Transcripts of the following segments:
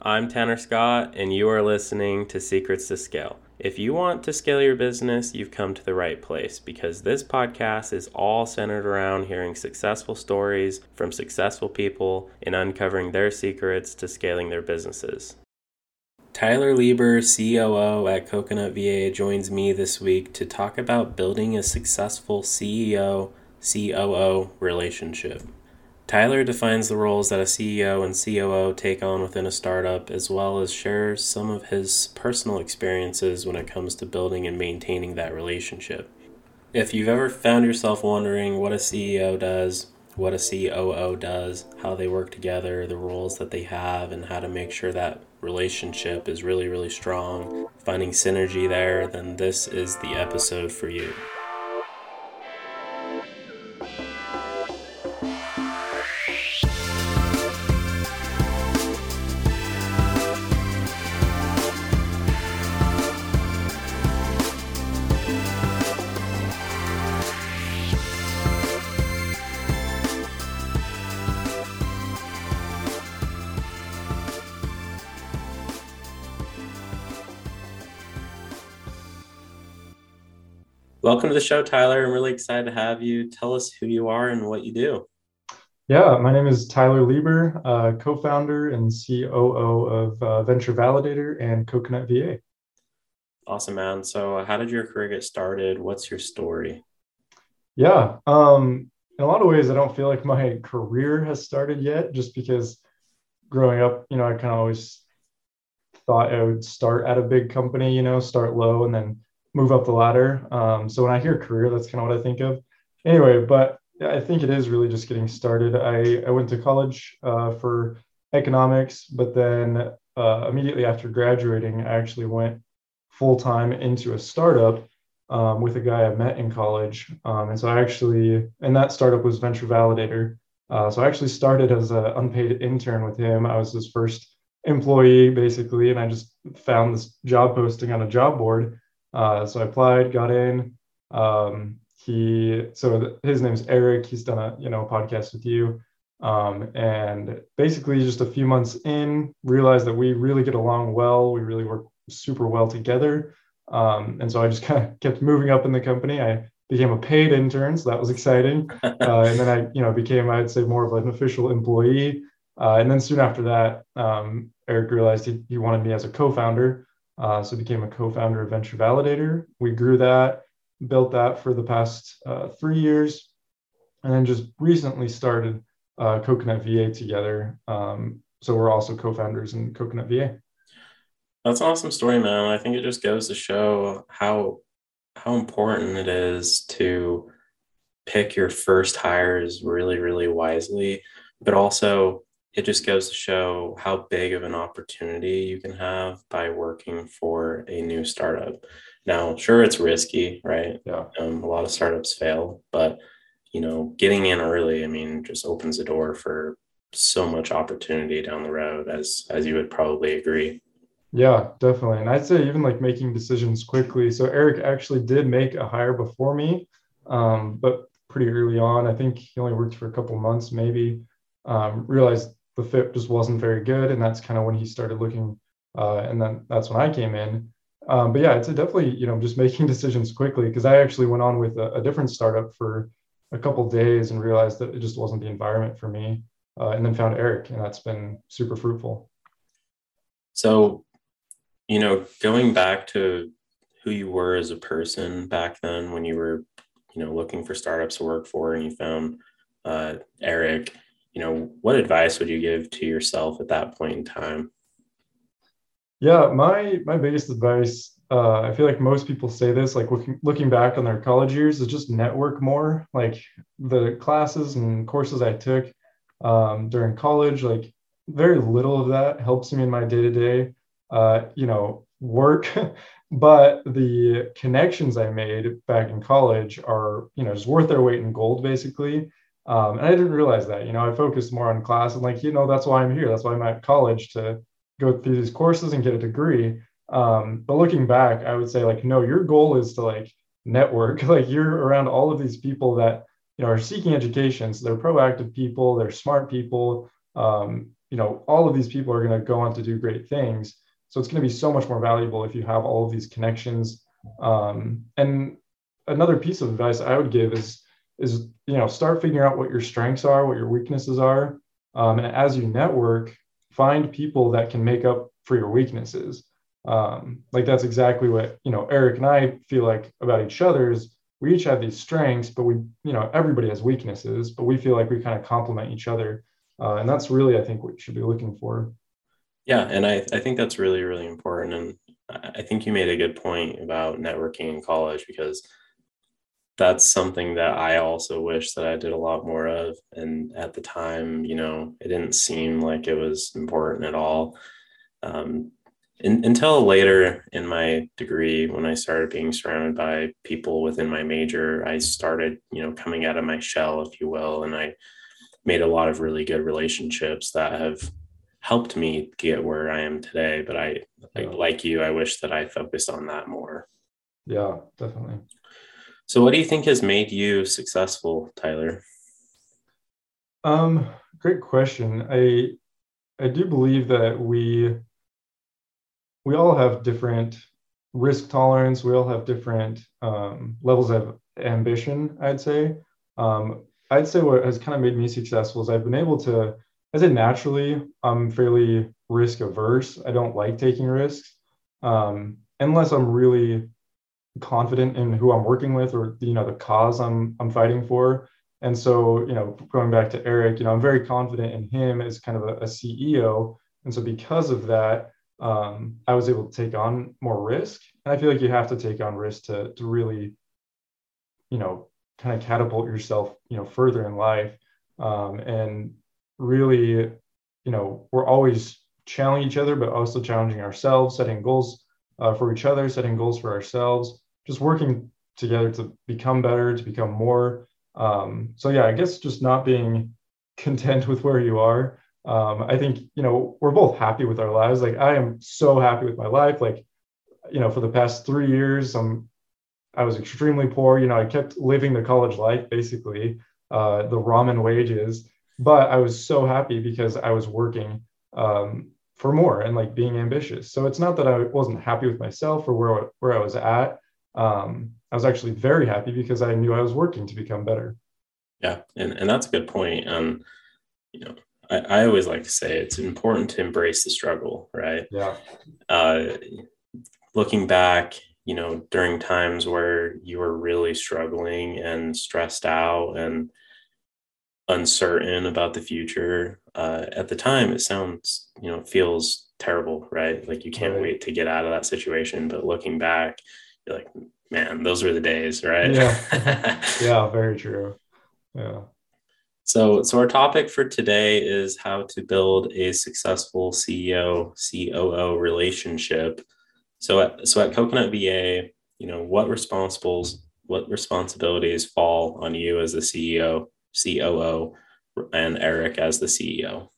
I'm Tanner Scott, and you are listening to Secrets to Scale. If you want to scale your business, you've come to the right place because this podcast is all centered around hearing successful stories from successful people and uncovering their secrets to scaling their businesses. Tyler Lieber, COO at Coconut VA, joins me this week to talk about building a successful CEO COO relationship. Tyler defines the roles that a CEO and COO take on within a startup, as well as shares some of his personal experiences when it comes to building and maintaining that relationship. If you've ever found yourself wondering what a CEO does, what a COO does, how they work together, the roles that they have, and how to make sure that relationship is really, really strong, finding synergy there, then this is the episode for you. Welcome to the show, Tyler. I'm really excited to have you. Tell us who you are and what you do. Yeah, my name is Tyler Lieber, uh, co founder and COO of uh, Venture Validator and Coconut VA. Awesome, man. So, how did your career get started? What's your story? Yeah, um, in a lot of ways, I don't feel like my career has started yet, just because growing up, you know, I kind of always thought I would start at a big company, you know, start low and then move up the ladder. Um, so when I hear career, that's kind of what I think of. Anyway, but I think it is really just getting started. I, I went to college uh, for economics, but then uh, immediately after graduating, I actually went full time into a startup um, with a guy I met in college. Um, and so I actually, and that startup was Venture Validator. Uh, so I actually started as an unpaid intern with him. I was his first employee basically, and I just found this job posting on a job board uh, so I applied, got in. Um, he so his name's Eric. He's done a you know podcast with you, um, and basically just a few months in, realized that we really get along well. We really work super well together. Um, and so I just kind of kept moving up in the company. I became a paid intern, so that was exciting. Uh, and then I, you know, became I'd say more of an official employee. Uh, and then soon after that, um, Eric realized he, he wanted me as a co-founder. Uh, so became a co-founder of Venture Validator. We grew that, built that for the past uh, three years, and then just recently started uh, Coconut VA together. Um, so we're also co-founders in Coconut VA. That's an awesome story, man. I think it just goes to show how how important it is to pick your first hires really, really wisely, but also it just goes to show how big of an opportunity you can have by working for a new startup. Now, sure, it's risky, right? Yeah. Um, a lot of startups fail, but you know, getting in early, I mean, just opens the door for so much opportunity down the road, as as you would probably agree. Yeah, definitely. And I'd say even like making decisions quickly. So Eric actually did make a hire before me, um, but pretty early on. I think he only worked for a couple months, maybe. Um, realized the fit just wasn't very good, and that's kind of when he started looking. Uh, and then that's when I came in. Um, but yeah, it's definitely you know just making decisions quickly because I actually went on with a, a, different startup for a couple days and realized that it just wasn't the environment for me, uh, and then found Eric, and that's been super fruitful. So, you know, going back to who you were as a person back then when you were, you know, looking for startups to work for, and you found uh, Eric you know, what advice would you give to yourself at that point in time? Yeah, my my biggest advice, uh, I feel like most people say this, like looking looking back on their college years, is just network more. Like the classes and courses I took um, during college, like very little of that helps me in my day to day, you know, work. but the connections I made back in college are, you know, just worth their weight in gold, basically. Um, and I didn't realize that, you know, I focused more on class and like, you know, that's why I'm here. That's why I'm at college to go through these courses and get a degree. Um, but looking back, I would say like, no, your goal is to like network, like you're around all of these people that, you know, are seeking education. So they're proactive people, they're smart people. Um, you know, all of these people are going to go on to do great things. So it's going to be so much more valuable if you have all of these connections. Um, and another piece of advice I would give is, is you know, start figuring out what your strengths are, what your weaknesses are, um, and as you network, find people that can make up for your weaknesses. Um, like that's exactly what you know Eric and I feel like about each other's. We each have these strengths, but we, you know, everybody has weaknesses, but we feel like we kind of complement each other. Uh, and that's really, I think, what you should be looking for. Yeah, and I, I think that's really, really important. And I think you made a good point about networking in college because that's something that I also wish that I did a lot more of. And at the time, you know, it didn't seem like it was important at all. Um, in, until later in my degree, when I started being surrounded by people within my major, I started, you know, coming out of my shell, if you will, and I made a lot of really good relationships that have helped me get where I am today. But I, yeah. like you, I wish that I focused on that more. Yeah, definitely. So, what do you think has made you successful, Tyler? Um, great question. I I do believe that we we all have different risk tolerance. We all have different um, levels of ambition. I'd say. Um, I'd say what has kind of made me successful is I've been able to, I say naturally, I'm fairly risk averse. I don't like taking risks um, unless I'm really confident in who I'm working with or you know the cause I'm I'm fighting for. And so you know, going back to Eric, you know, I'm very confident in him as kind of a, a CEO. And so because of that, um, I was able to take on more risk. And I feel like you have to take on risk to to really, you know, kind of catapult yourself, you know, further in life. Um, and really, you know, we're always challenging each other, but also challenging ourselves, setting goals uh, for each other, setting goals for ourselves, just working together to become better, to become more. Um, so yeah, I guess just not being content with where you are. Um, I think you know we're both happy with our lives. Like I am so happy with my life. Like you know, for the past three years, I'm I was extremely poor. You know, I kept living the college life, basically, uh, the ramen wages. But I was so happy because I was working um, for more and like being ambitious. So it's not that I wasn't happy with myself or where where I was at. Um, I was actually very happy because I knew I was working to become better. Yeah, and and that's a good point. Um, you know, I, I always like to say it's important to embrace the struggle, right? Yeah. Uh, looking back, you know, during times where you were really struggling and stressed out and uncertain about the future, uh, at the time it sounds, you know, feels terrible, right? Like you can't right. wait to get out of that situation. But looking back, you're like, man, those were the days, right? Yeah. yeah, very true. Yeah. So, so our topic for today is how to build a successful CEO COO relationship so at so at Coconut VA, you know, what responsibles what responsibilities fall on you as the CEO, COO, and Eric as the CEO?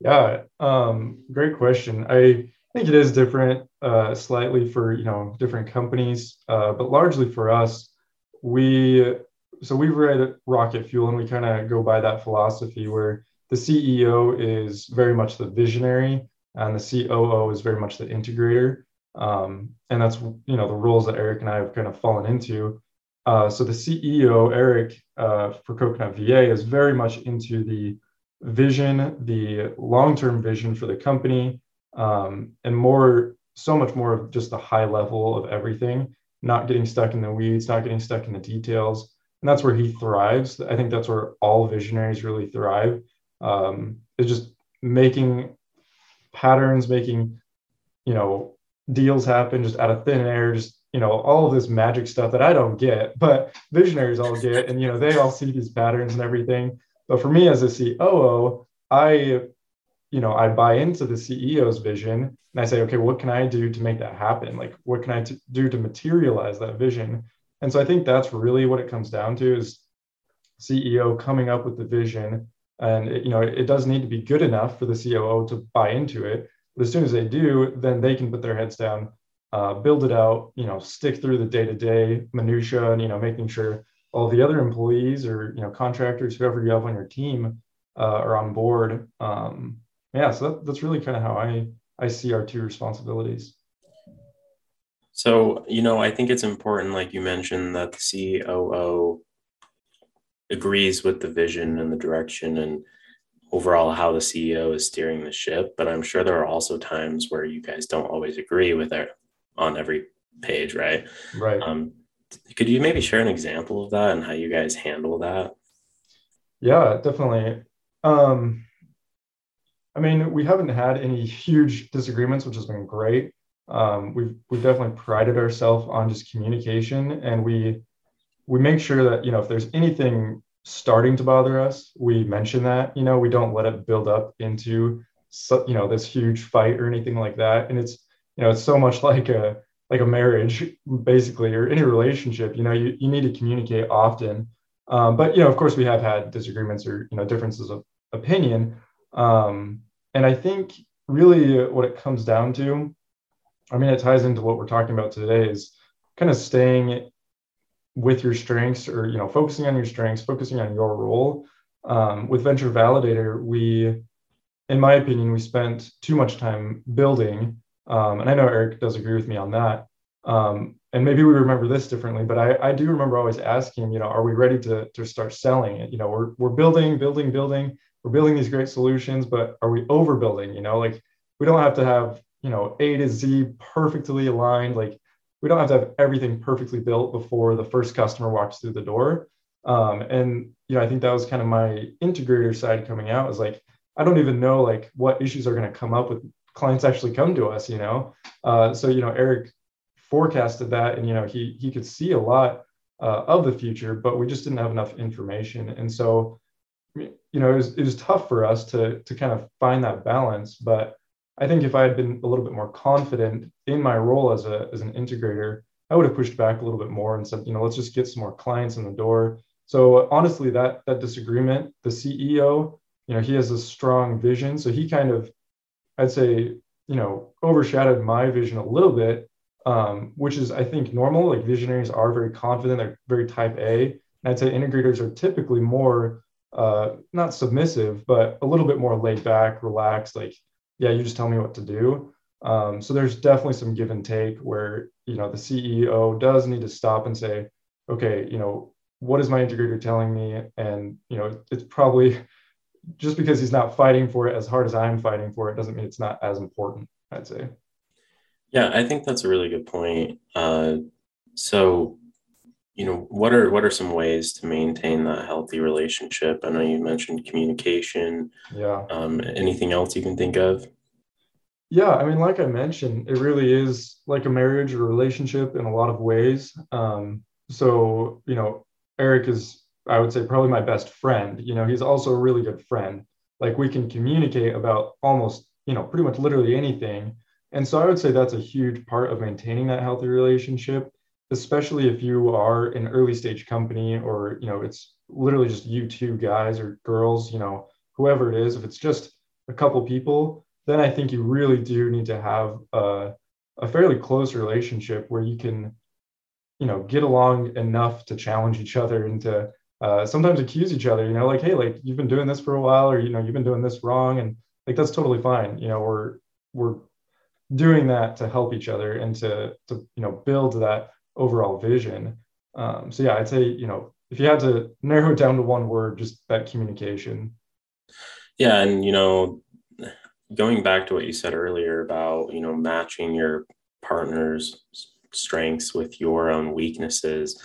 Yeah, um, great question. I think it is different uh, slightly for you know different companies, uh, but largely for us, we so we read Rocket Fuel and we kind of go by that philosophy where the CEO is very much the visionary and the COO is very much the integrator. Um, and that's you know the roles that Eric and I have kind of fallen into. Uh, so the CEO Eric uh, for Coconut VA is very much into the vision, the long-term vision for the company, um, and more so much more of just the high level of everything, not getting stuck in the weeds, not getting stuck in the details. And that's where he thrives. I think that's where all visionaries really thrive. Um, is just making patterns, making you know deals happen just out of thin air, just you know, all of this magic stuff that I don't get, but visionaries all get, and you know, they all see these patterns and everything. But for me as a COO, I, you know, I buy into the CEO's vision and I say, okay, what can I do to make that happen? Like, what can I t- do to materialize that vision? And so I think that's really what it comes down to is CEO coming up with the vision. And it, you know, it, does need to be good enough for the COO to buy into it, but as soon as they do, then they can put their heads down, uh, build it out, you know, stick through the day-to-day minutia and, you know, making sure all the other employees or, you know, contractors, whoever you have on your team uh, are on board. Um, yeah, so that, that's really kind of how I I see our two responsibilities. So, you know, I think it's important, like you mentioned, that the COO agrees with the vision and the direction and overall how the CEO is steering the ship. But I'm sure there are also times where you guys don't always agree with it on every page, right? Right. Um, could you maybe share an example of that and how you guys handle that? Yeah, definitely. Um, I mean, we haven't had any huge disagreements, which has been great um, we've we've definitely prided ourselves on just communication, and we we make sure that you know if there's anything starting to bother us, we mention that. You know, we don't let it build up into you know this huge fight or anything like that. And it's you know it's so much like a like a marriage basically or any relationship. You know, you you need to communicate often. Um, but you know, of course, we have had disagreements or you know differences of opinion. Um, and I think really what it comes down to I mean, it ties into what we're talking about today is kind of staying with your strengths or, you know, focusing on your strengths, focusing on your role. Um, with Venture Validator, we, in my opinion, we spent too much time building. Um, and I know Eric does agree with me on that. Um, and maybe we remember this differently, but I, I do remember always asking, you know, are we ready to, to start selling it? You know, we're, we're building, building, building, we're building these great solutions, but are we overbuilding? You know, like we don't have to have you know a to z perfectly aligned. Like we don't have to have everything perfectly built before the first customer walks through the door. Um, and you know i think that was kind of my integrator side coming out is like i don't even know like what issues are going to come up with clients actually come to us you know? Uh, so you know eric forecasted that and you know he he could see a lot uh, of the future but we just didn't have enough information. And so you know it was, it was tough for us to to kind of find that balance but I think if I had been a little bit more confident in my role as a as an integrator, I would have pushed back a little bit more and said, you know, let's just get some more clients in the door. So honestly, that that disagreement, the CEO, you know, he has a strong vision. So he kind of, I'd say, you know, overshadowed my vision a little bit, um, which is I think normal. Like visionaries are very confident, they're very type A. And I'd say integrators are typically more uh, not submissive, but a little bit more laid back, relaxed, like yeah, you just tell me what to do. Um, so there's definitely some give and take where you know the CEO does need to stop and say, okay, you know, what is my integrator telling me? And you know, it's probably just because he's not fighting for it as hard as I'm fighting for it doesn't mean it's not as important. I'd say. Yeah, I think that's a really good point. Uh, so, you know, what are what are some ways to maintain that healthy relationship? I know you mentioned communication. Yeah. Um, anything else you can think of? Yeah, I mean, like I mentioned, it really is like a marriage or relationship in a lot of ways. Um, so, you know, Eric is, I would say, probably my best friend. You know, he's also a really good friend. Like we can communicate about almost, you know, pretty much literally anything. And so I would say that's a huge part of maintaining that healthy relationship, especially if you are an early stage company or, you know, it's literally just you two guys or girls, you know, whoever it is. If it's just a couple people, then I think you really do need to have a, a fairly close relationship where you can, you know, get along enough to challenge each other and to uh, sometimes accuse each other. You know, like, hey, like you've been doing this for a while, or you know, you've been doing this wrong, and like that's totally fine. You know, we're we're doing that to help each other and to to you know build that overall vision. Um, so yeah, I'd say you know if you had to narrow it down to one word, just that communication. Yeah, and you know going back to what you said earlier about you know matching your partner's strengths with your own weaknesses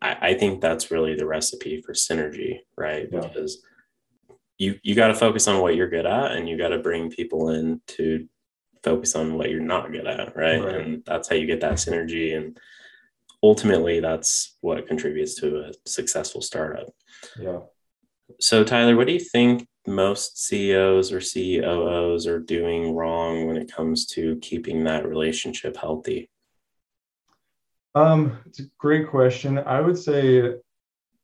i, I think that's really the recipe for synergy right yeah. because you you got to focus on what you're good at and you got to bring people in to focus on what you're not good at right? right and that's how you get that synergy and ultimately that's what contributes to a successful startup yeah so tyler what do you think most CEOs or COOs are doing wrong when it comes to keeping that relationship healthy? Um, it's a great question. I would say,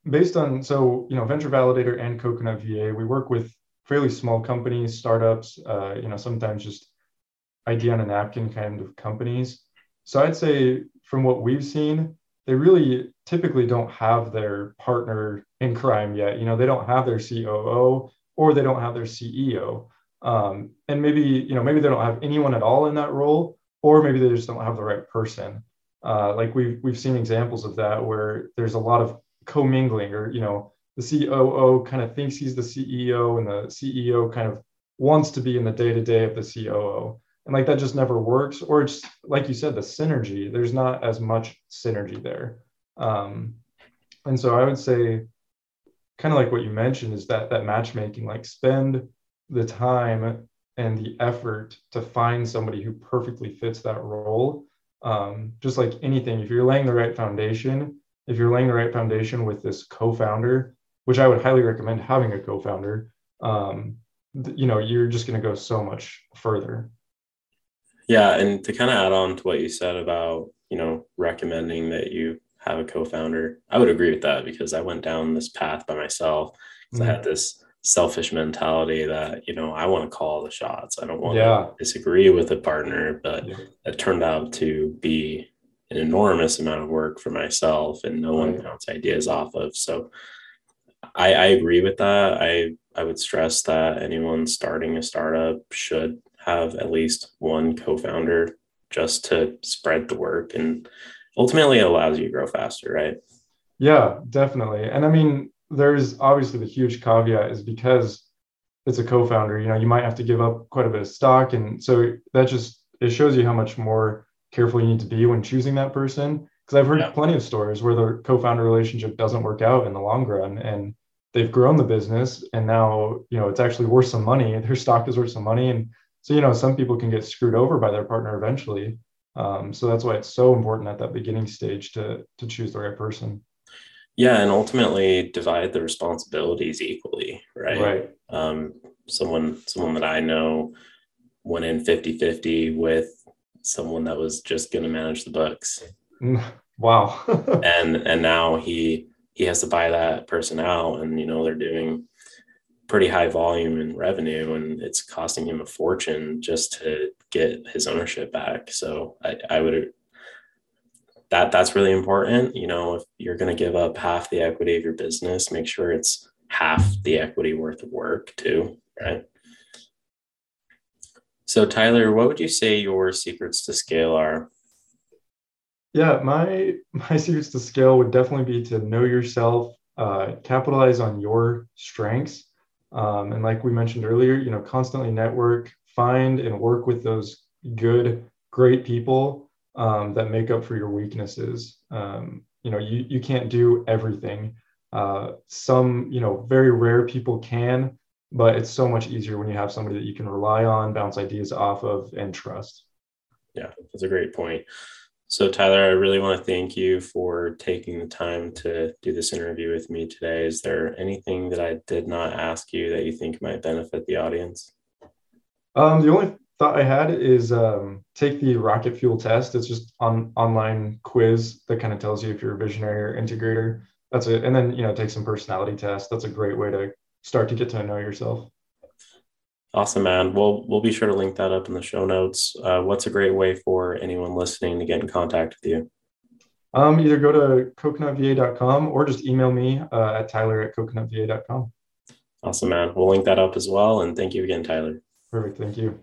based on so you know, Venture Validator and Coconut VA, we work with fairly small companies, startups. Uh, you know, sometimes just idea on a napkin kind of companies. So I'd say from what we've seen, they really typically don't have their partner in crime yet. You know, they don't have their COO or they don't have their CEO. Um, and maybe, you know, maybe they don't have anyone at all in that role, or maybe they just don't have the right person. Uh, like we've we've seen examples of that where there's a lot of commingling, or you know, the COO kind of thinks he's the CEO, and the CEO kind of wants to be in the day to day of the COO, and like that just never works. Or it's like you said, the synergy. There's not as much synergy there, um, and so I would say, kind of like what you mentioned, is that that matchmaking, like spend the time and the effort to find somebody who perfectly fits that role. Um, just like anything, if you're laying the right foundation, if you're laying the right foundation with this co-founder, which I would highly recommend having a co-founder, um, you know, you're just going to go so much further. Yeah, and to kind of add on to what you said about you know recommending that you have a co-founder, I would agree with that because I went down this path by myself because mm-hmm. I had this selfish mentality that you know I want to call the shots. I don't want yeah. to disagree with a partner, but yeah. it turned out to be an enormous amount of work for myself, and no one bounce ideas off of. So I, I agree with that. I I would stress that anyone starting a startup should have at least one co-founder just to spread the work and ultimately it allows you to grow faster, right? Yeah, definitely. And I mean, there's obviously the huge caveat is because it's a co-founder, you know, you might have to give up quite a bit of stock. And so that just it shows you how much more careful you need to be when choosing that person. Because I've heard yeah. plenty of stories where the co-founder relationship doesn't work out in the long run and they've grown the business and now, you know, it's actually worth some money. Their stock is worth some money. And so, you know, some people can get screwed over by their partner eventually. Um, so that's why it's so important at that beginning stage to to choose the right person. Yeah, and ultimately divide the responsibilities equally, right? Right. Um, someone someone that I know went in 50-50 with someone that was just going to manage the books. Wow. and and now he he has to buy that person out and you know they're doing pretty high volume in revenue and it's costing him a fortune just to get his ownership back. So I, I would that that's really important. You know, if you're going to give up half the equity of your business, make sure it's half the equity worth of work too, right? So Tyler, what would you say your secrets to scale are? Yeah, my my secrets to scale would definitely be to know yourself, uh, capitalize on your strengths, um, and like we mentioned earlier, you know, constantly network, find and work with those good, great people um, that make up for your weaknesses. Um, you know, you, you can't do everything. Uh, some, you know, very rare people can, but it's so much easier when you have somebody that you can rely on, bounce ideas off of, and trust. Yeah, that's a great point. So, Tyler, I really want to thank you for taking the time to do this interview with me today. Is there anything that I did not ask you that you think might benefit the audience? Um, the only thought I had is um, take the rocket fuel test. It's just on online quiz that kind of tells you if you're a visionary or integrator. That's it. And then, you know, take some personality tests. That's a great way to start to get to know yourself. Awesome, man. Well, we'll be sure to link that up in the show notes. Uh, what's a great way for anyone listening to get in contact with you? Um, either go to coconutva.com or just email me uh, at tyler at coconutva.com. Awesome, man. We'll link that up as well. And thank you again, Tyler. Perfect. Thank you.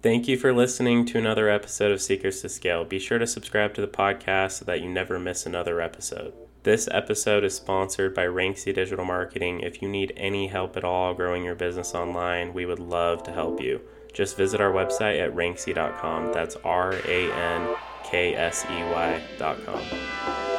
Thank you for listening to another episode of Secrets to Scale. Be sure to subscribe to the podcast so that you never miss another episode. This episode is sponsored by Ranksey Digital Marketing. If you need any help at all growing your business online, we would love to help you. Just visit our website at ranksey.com. That's R A N K S E Y.com.